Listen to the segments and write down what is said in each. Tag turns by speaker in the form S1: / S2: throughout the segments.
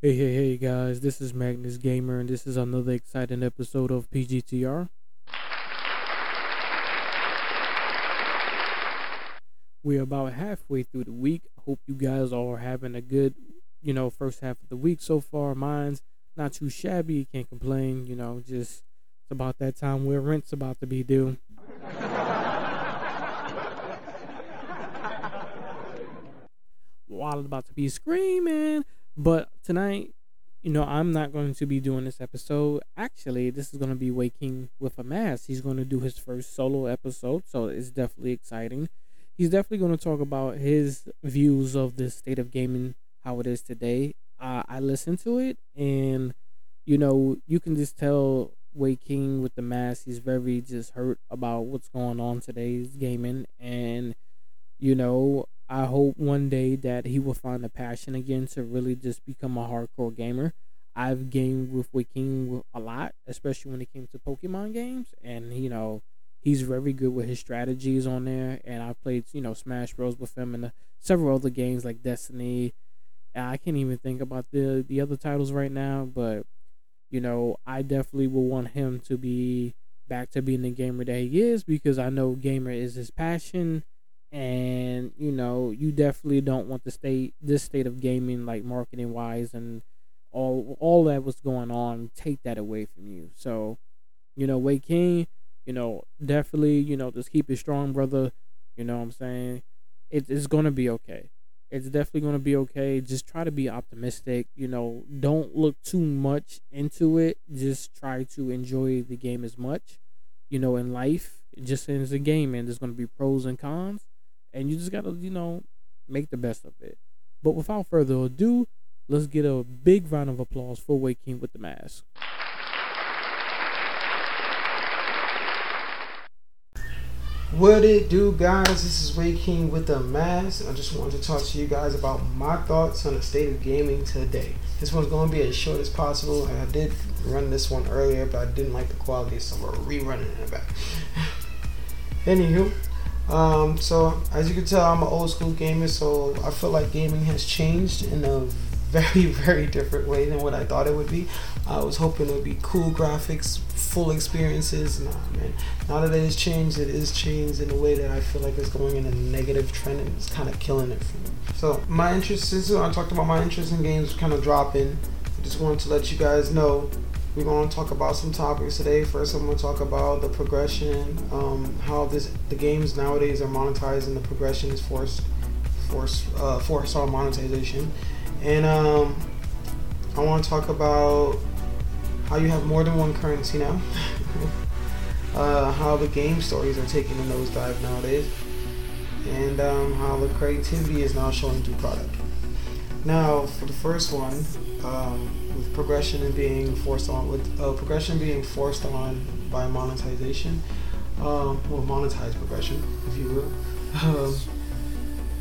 S1: Hey, hey, hey, guys, this is Magnus Gamer, and this is another exciting episode of PGTR. We're about halfway through the week. Hope you guys are having a good, you know, first half of the week so far. Mine's not too shabby, can't complain, you know, just it's about that time where rent's about to be due. Wallet about to be screaming. But tonight, you know, I'm not going to be doing this episode. Actually, this is going to be Waking with a Mask. He's going to do his first solo episode, so it's definitely exciting. He's definitely going to talk about his views of the state of gaming, how it is today. Uh, I listened to it, and you know, you can just tell Waking with the Mask. He's very just hurt about what's going on today's gaming, and you know, I hope one day that he will find a passion again to really just become a hardcore gamer. I've gamed with Waking a lot, especially when it came to Pokemon games, and you know he's very good with his strategies on there. And I've played you know Smash Bros with him and uh, several other games like Destiny. I can't even think about the the other titles right now, but you know I definitely will want him to be back to being the gamer that he is because I know gamer is his passion and you know you definitely don't want the state this state of gaming like marketing wise and all all that was going on take that away from you. So you know Waking you know definitely you know just keep it strong brother. You know what I'm saying? It, it's gonna be okay. It's definitely gonna be okay. Just try to be optimistic. You know don't look too much into it. Just try to enjoy the game as much you know in life it just as a game and there's gonna be pros and cons and you just gotta you know make the best of it. But without further ado, let's get a big round of applause for Waking with the Mask.
S2: What it do, guys? This is Waking with the Mask. I just wanted to talk to you guys about my thoughts on the state of gaming today. This one's going to be as short as possible. I did run this one earlier, but I didn't like the quality, so we're rerunning it back. Anywho, um, so as you can tell, I'm an old school gamer, so I feel like gaming has changed in a very, very different way than what I thought it would be. I was hoping it would be cool graphics, full experiences. Nah, man. Now that it has changed, it is changed in a way that I feel like it's going in a negative trend and it's kind of killing it for me. So my interest, since I talked about my interest in games kind of dropping, I just wanted to let you guys know we're going to talk about some topics today. First, I'm going to talk about the progression, um, how this the games nowadays are monetized, and the progression is forced, forced, uh, forced on monetization. And um, I want to talk about how you have more than one currency now. uh, how the game stories are taking a nosedive nowadays, and um, how the creativity is now showing through product. Now, for the first one. Um, with progression and being forced on with uh, progression being forced on by monetization, um, well, monetized progression, if you will. Um,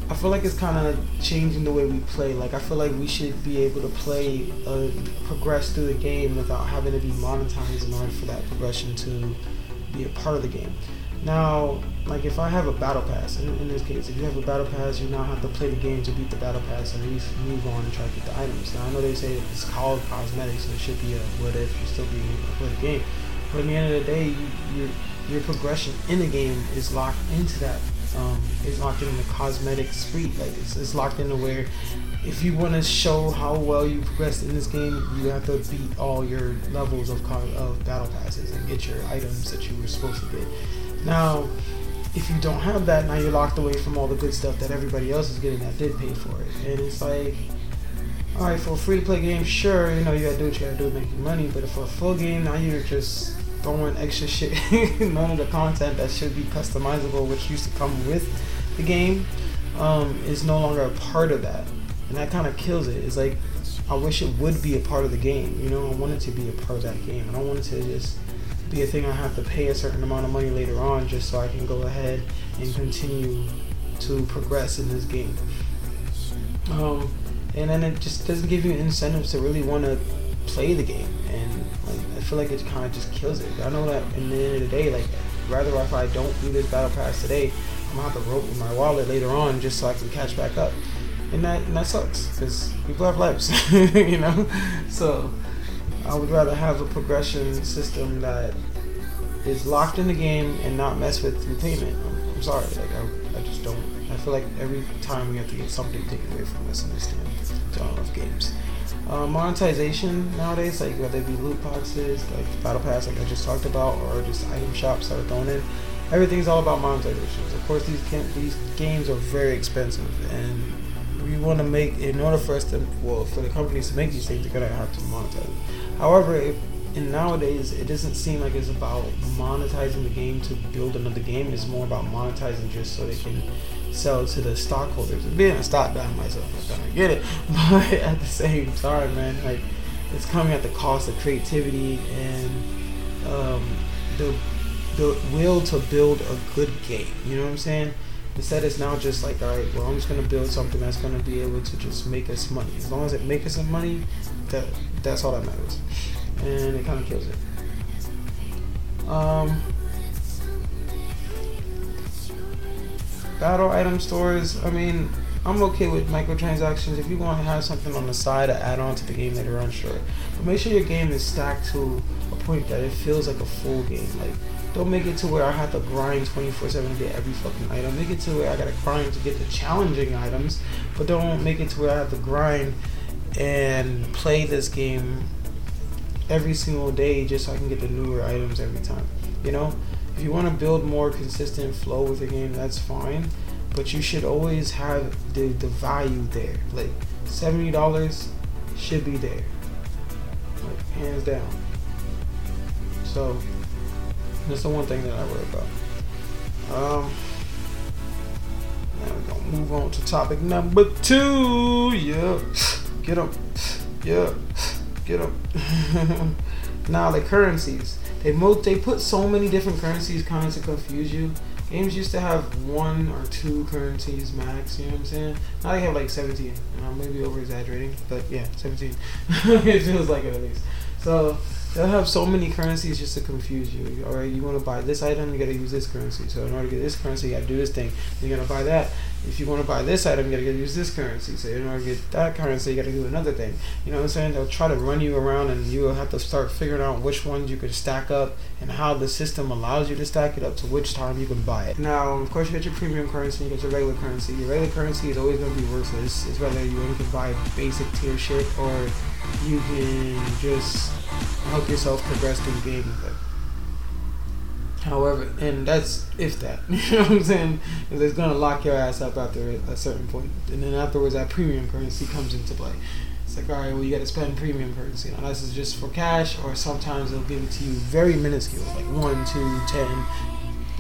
S2: I feel like it's kind of changing the way we play. Like I feel like we should be able to play, uh, progress through the game without having to be monetized in order for that progression to be a part of the game. Now, like if I have a battle pass, in, in this case, if you have a battle pass, you now have to play the game to beat the battle pass and move on and try to get the items. Now I know they say it's called cosmetics, so it should be a what if you're still being play the game. But at the end of the day, you, your your progression in the game is locked into that. Um, is locked in the cosmetic spree. Like it's, it's locked into where if you want to show how well you progressed in this game, you have to beat all your levels of, of battle passes and get your items that you were supposed to get. Now, if you don't have that, now you're locked away from all the good stuff that everybody else is getting that did pay for it. And it's like, all right, for a free to play game, sure, you know, you gotta do what you gotta do to make your money. But for a full game, now you're just throwing extra shit. None of the content that should be customizable, which used to come with the game, um, is no longer a part of that. And that kind of kills it. It's like, I wish it would be a part of the game. You know, I want it to be a part of that game. I don't want it to just be a thing I have to pay a certain amount of money later on just so I can go ahead and continue to progress in this game. Um, and then it just doesn't give you incentives to really want to play the game, and like, I feel like it kind of just kills it. I know that in the end of the day, like rather if I don't do this battle pass today, I'm gonna have to rope with my wallet later on just so I can catch back up. and that and that sucks because people have lives, you know. So I would rather have a progression system that is locked in the game and not mess with through payment. I'm, I'm sorry, like I, I just don't. I feel like every time we have to get something taken away from us in this I love games. Uh, monetization nowadays, like whether it be loot boxes, like battle pass, like I just talked about, or just item shops that are thrown in, everything's all about monetization. Of course, these these games are very expensive, and we want to make in order for us to well for the companies to make these things, they're gonna have to monetize. However, if and nowadays it doesn't seem like it's about monetizing the game to build another game. It's more about monetizing just so they can sell to the stockholders. Being a stock guy myself, I kind of get it, but at the same time, man, like it's coming at the cost of creativity and um, the the will to build a good game. You know what I'm saying? Instead, it's now just like, all right, well, I'm just gonna build something that's gonna be able to just make us money. As long as it makes us some money, that that's all that matters, and it kind of kills it. Um, battle item stores. I mean, I'm okay with microtransactions. If you want to have something on the side to add on to the game later on, sure. But make sure your game is stacked to a point that it feels like a full game. Like don't make it to where I have to grind 24 7 to get every fucking item. Make it to where I gotta grind to get the challenging items, but don't make it to where I have to grind and play this game every single day just so I can get the newer items every time. You know? If you want to build more consistent flow with the game, that's fine. But you should always have the, the value there. Like $70 should be there. Like hands down. So that's the one thing that I worry about. Um, now we're gonna move on to topic number two. Yeah, get them. Yeah, get them. now the currencies. They mo- they put so many different currencies kind of to confuse you. Games used to have one or two currencies max, you know what I'm saying? Now they have like 17. And I'm maybe over exaggerating, but yeah, 17. it feels like it at least. So They'll have so many currencies just to confuse you. All right, you want to buy this item, you got to use this currency. So in order to get this currency, you got to do this thing. You're gonna buy that. If you want to buy this item, you got to use this currency. So in order to get that currency, you got to do another thing. You know what I'm saying? They'll try to run you around, and you will have to start figuring out which ones you can stack up and how the system allows you to stack it up to which time you can buy it. Now, of course, you get your premium currency, you get your regular currency. Your regular currency is always gonna be worthless. It's whether you only can buy basic tier shit or you can just help yourself progress through with it. However, and that's if that, you know what I'm saying? Because it's gonna lock your ass up after a certain point, and then afterwards that premium currency comes into play. It's like, all right, well, you got to spend premium currency, unless it's just for cash, or sometimes they'll give it to you very minuscule, like one, two, ten,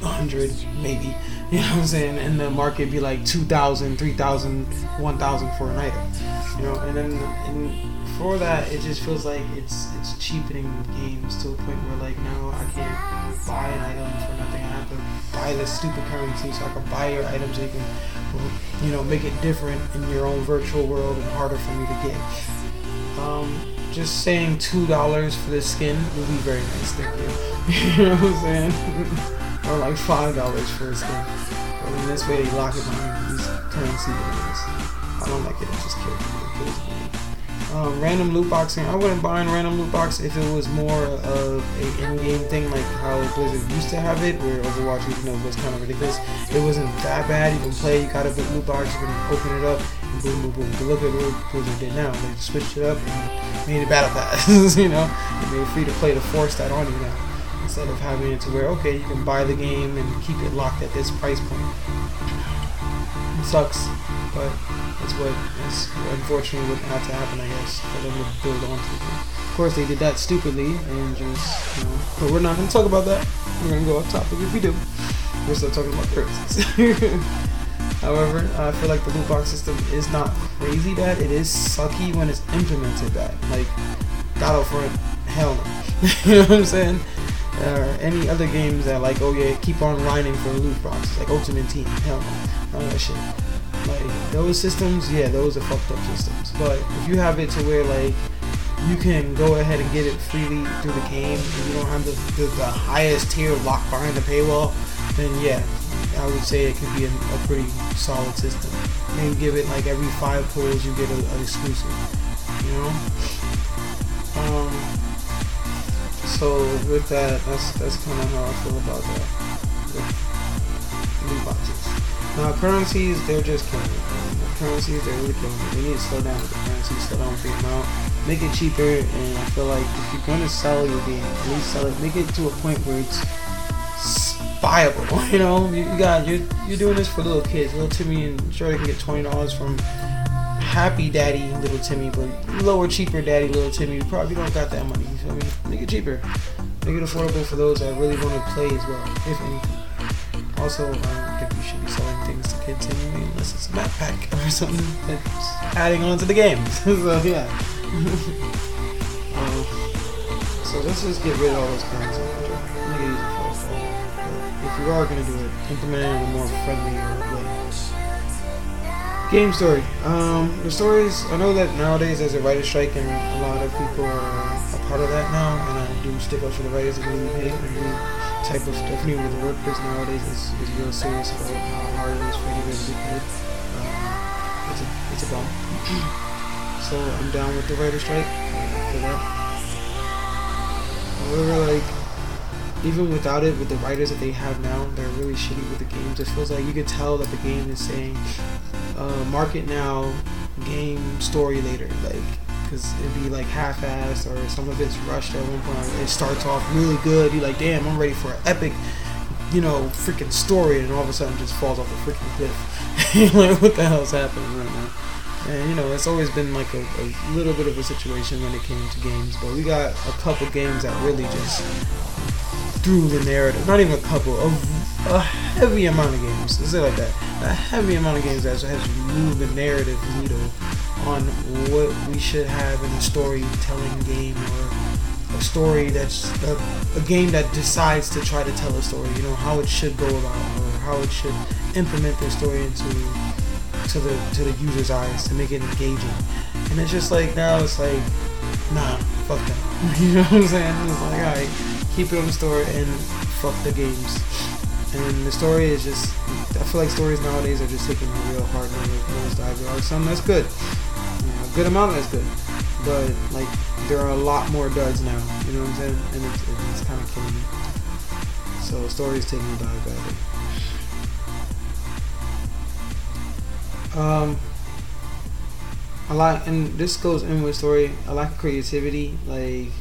S2: hundred, maybe. You know what I'm saying? And the market be like 2,000, 3,000, 1,000 for an item. You know, and then and for that, it just feels like it's it's cheapening games to a point where like now I can't buy an item for nothing. I have to buy this stupid currency so I can buy your items so you can you know make it different in your own virtual world and harder for me to get. Um, just saying two dollars for this skin would be very nice. Thank you. you know what I'm saying? or like five dollars for a skin. But in this way, they lock it behind these currency items. I don't like it. It just kills me um, random loot boxing. I wouldn't mind random loot box if it was more of a in-game thing, like how Blizzard used to have it, where Overwatch, you know, was kind of ridiculous. It wasn't that bad. You can play, you got a big loot box, you can open it up, and boom, boom, boom. But look at what Blizzard did now. They switched it up and made it battle pass. you know, they made it free to play to force that on you now. Instead of having it to where okay, you can buy the game and keep it locked at this price point. It sucks, but that's what that's unfortunately what had to happen, I guess, for them to build onto it. Of course, they did that stupidly and just, you know, but we're not going to talk about that. We're going to go off topic if we do. We're still talking about currencies. However, I feel like the loot box system is not crazy bad. It is sucky when it's implemented bad. Like Battlefront, hell no. you know what I'm saying? Or any other games that like, oh yeah, keep on lining for loot boxes, like Ultimate Team, hell no, none that shit. Like those systems, yeah, those are fucked up systems. But if you have it to where like you can go ahead and get it freely through the game, and you don't have the, the, the highest tier locked behind the paywall, then yeah, I would say it could be a, a pretty solid system. and give it like every five pulls you get an exclusive. You know. So with that, that's that's kind of how I feel about that. New boxes. Now currencies, they're just killing it. The currencies, they're really killing it. They need to slow down with the currencies, slow down with the amount, make it cheaper, and I feel like if you're gonna sell your game, at least sell it, make it to a point where it's viable. You know, you, you got you're you're doing this for little kids. Little Timmy and they can get twenty dollars from Happy Daddy Little Timmy, but lower cheaper Daddy Little Timmy you probably don't got that money. I mean, make it cheaper, make it affordable for those that really want to play as well. If anything. Also, I don't think we should be selling things to kids anyway, unless it's a backpack or something that's adding on to the game. so yeah. um, so let's just get rid of all those kinds of. If you are gonna do it, implement it in a more friendly way. Game story. Um, the stories. I know that nowadays there's a writer strike, and a lot of people are a part of that now. And I do stick up for the writers and really and really type of stuff. Even with the workers nowadays is, is real serious about how hard it is for anybody to get paid. Um, it's a it's a bum. so I'm down with the writer strike uh, for that. However, like even without it, with the writers that they have now, they're really shitty with the games. It feels like you could tell that the game is saying, uh, "Market now, game story later." Like because it'd be like half-assed or some of it's rushed at one point. It starts off really good. You're like, damn, I'm ready for an epic, you know, freaking story, and all of a sudden just falls off the freaking cliff. like, what the hell's happening right now? And you know, it's always been like a, a little bit of a situation when it came to games, but we got a couple games that really just threw the narrative. Not even a couple, a, a heavy amount of games. Let's say like that. A heavy amount of games that has moved the narrative needle on what we should have in a storytelling game or a story that's a, a, game that decides to try to tell a story you know how it should go about or how it should implement their story into to the to the user's eyes to make it engaging and it's just like now it's like nah fuck that you know what I'm saying it's like alright keep it on the story and fuck the games and the story is just I feel like stories nowadays are just taking a real hard nosedive. Some that's good, you know, A good amount that's good, but like there are a lot more duds now. You know what I'm saying? And it's, it's kind of killing me. So stories taking a dive badly. Um, a lot, and this goes in with story. I of creativity. Like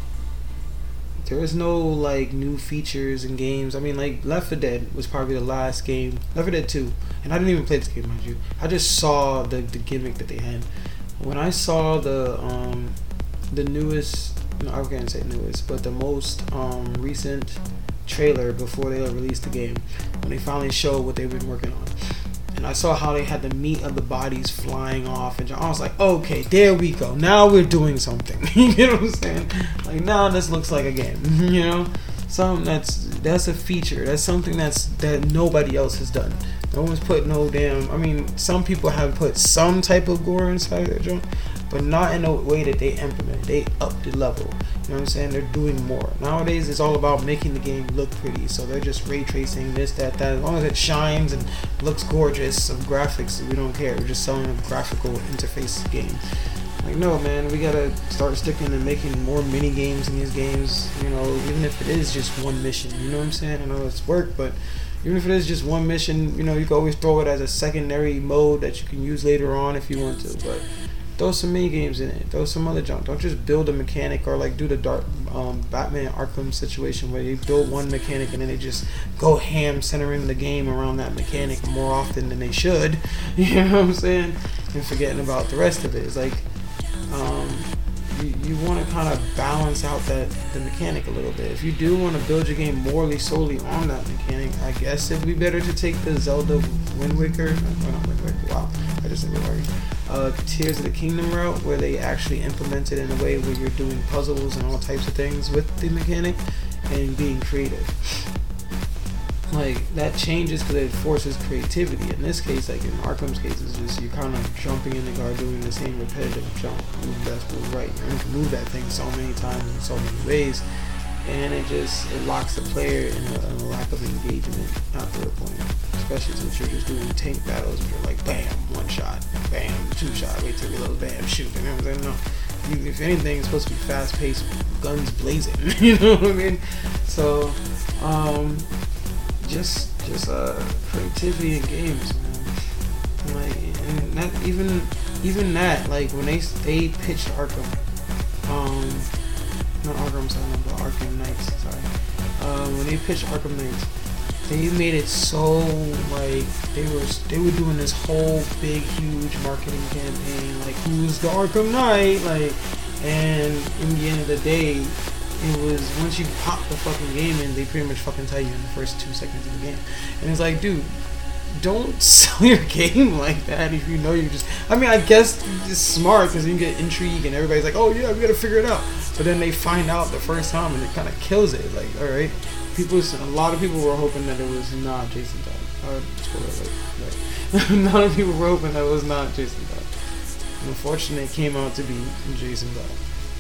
S2: there is no like new features in games. I mean, like Left 4 Dead was probably the last game. Left 4 Dead 2, and I didn't even play this game, mind you. I just saw the the gimmick that they had. When I saw the um the newest, no, I can't say newest, but the most um recent trailer before they released the game, when they finally showed what they've been working on and I saw how they had the meat of the bodies flying off, and I was like, okay, there we go. Now we're doing something. you know what I'm saying? Like now this looks like a game. you know, something that's that's a feature. That's something that's that nobody else has done. No one's put no damn. I mean, some people have put some type of gore inside their joint, but not in a way that they implement. They up the level. You know what I'm saying? They're doing more. Nowadays, it's all about making the game look pretty. So they're just ray tracing this, that, that. As long as it shines and looks gorgeous, some graphics, we don't care. We're just selling a graphical interface game. Like, no, man, we gotta start sticking and making more mini games in these games. You know, even if it is just one mission. You know what I'm saying? I know it's work, but even if it is just one mission, you know, you can always throw it as a secondary mode that you can use later on if you want to. But throw some mini games in it. Throw some other junk. Don't just build a mechanic or like do the dark um, Batman Arkham situation where you build one mechanic and then they just go ham centering the game around that mechanic more often than they should. You know what I'm saying? And forgetting about the rest of it. It's like um, you, you want to kind of balance out that the mechanic a little bit. If you do want to build your game morally solely on that mechanic, I guess it'd be better to take the Zelda Wind Waker. Not Wind Waker. Wow, I just said Wind Waker uh, Tears of the Kingdom route, where they actually implement it in a way where you're doing puzzles and all types of things with the mechanic and being creative. Like that changes because it forces creativity. In this case, like in Arkham's case, it's just you're kind of jumping in the guard, doing the same repetitive jump, move right. You can move that thing so many times in so many ways, and it just it locks the player in a, in a lack of engagement after a point. Especially since you're just doing tank battles and you're like bam, one shot, bam, two shot, wait till reload, bam, shoot. You know what I'm saying? No. You, if anything, it's supposed to be fast paced, guns blazing. you know what I mean? So, um, just just uh creativity in games, man. Like, and not even even that, like when they they pitched Arkham, um, not Arkham Asylum, but Arkham Knights. Sorry, um, when they pitched Arkham Knights, they made it so like they were they were doing this whole big huge marketing campaign, like who's the Arkham Knight, like, and in the end of the day, it was once you pop the fucking game in, they pretty much fucking tell you in the first two seconds of the game, and it's like, dude, don't sell your game like that if you know you just. I mean, I guess it's smart because you get intrigue and everybody's like, oh yeah, we gotta figure it out. But then they find out the first time and it kind of kills it. Like, all right, people, a lot of people were hoping that it was not Jason Todd. Uh. Right. a of people were hoping that it was not Jason Todd. Unfortunately, it came out to be Jason Todd.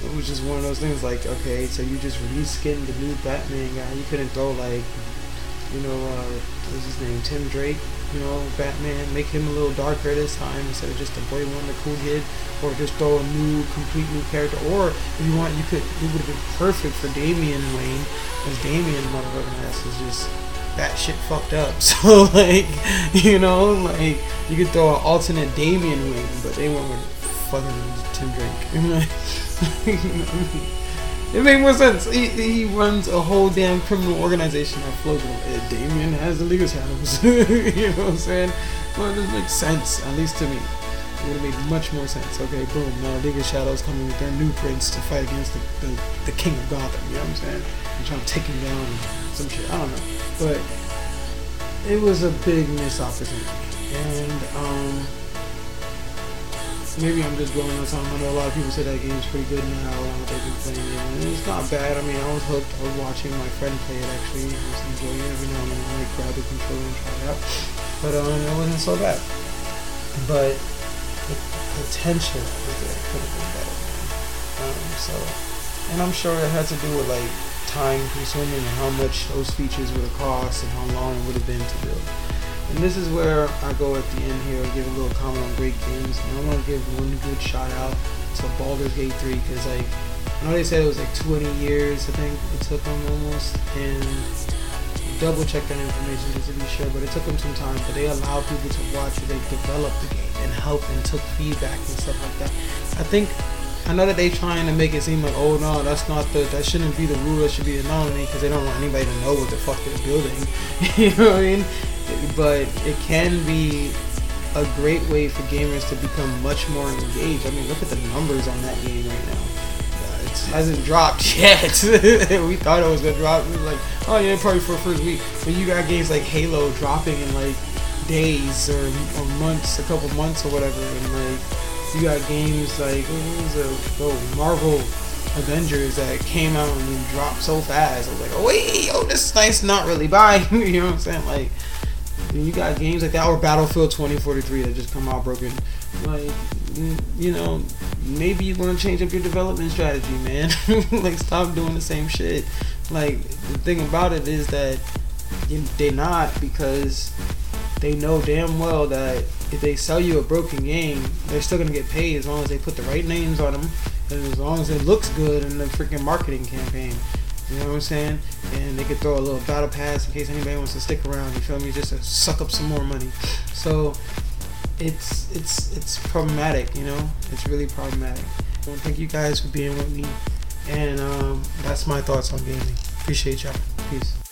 S2: It was just one of those things like, okay, so you just reskinned the new Batman guy. You couldn't throw like, you know, uh, what's his name, Tim Drake you know, Batman, make him a little darker this time instead of just a boy wonder the cool kid, or just throw a new, complete new character. Or if you want, you could, it would have been perfect for Damian Wayne, because Damian motherfucking ass is just that shit fucked up. So like, you know, like you could throw an alternate Damian Wayne, but they went with fucking Tim Drake. It made more sense. He, he runs a whole damn criminal organization that flows with Damian has the of Shadows. you know what I'm saying? Well, it doesn't make sense, at least to me. It would have made much more sense. Okay, boom, now League of Shadows coming with their new prince to fight against the, the, the king of Gotham, you know what I'm saying? And trying to take him down some shit. I don't know. But it was a big missed opportunity. And, um, maybe I'm just going on something. I know a lot of people say that game's pretty good now. Um, they've been playing it, it's not bad. I mean, I was hooked. I was watching my friend play it actually. I was enjoying it every now and then. I like grab the controller and try it out, but um, it wasn't so bad. But the potential was there. Could have been better. Um, so, and I'm sure it had to do with like time consuming and how much those features would have cost and how long it would have been to build. And this is where I go at the end here, give a little comment on great games. And I want to give one good shout out to Baldur's Gate 3 because like I know they said it was like 20 years, I think it took them almost, and double check that information just to be sure. But it took them some time. But they allowed people to watch it, they developed the game and helped and took feedback and stuff like that. I think I know that they're trying to make it seem like, oh no, that's not the, that shouldn't be the rule. That should be the because they don't want anybody to know what the fuck they're building. you know what I mean? But it can be a great way for gamers to become much more engaged. I mean, look at the numbers on that game right now. Uh, it hasn't dropped yet. we thought it was gonna drop. We were like, oh yeah, probably for the first week. But you got games like Halo dropping in like days or, or months, a couple months or whatever, and like you got games like what was it? Oh, Marvel Avengers that came out and dropped so fast. I was like, oh wait, oh this is nice, not really buy. you know what I'm saying? Like, you got games like that or Battlefield 2043 that just come out broken. Like, you know, maybe you want to change up your development strategy, man. like, stop doing the same shit. Like, the thing about it is that they're not because they know damn well that if they sell you a broken game, they're still gonna get paid as long as they put the right names on them, and as long as it looks good in the freaking marketing campaign. You know what I'm saying? And they could throw a little battle pass in case anybody wants to stick around. You feel me? Just to suck up some more money. So it's it's it's problematic. You know, it's really problematic. Well, thank you guys for being with me, and um, that's my thoughts on gaming. Appreciate y'all. Peace.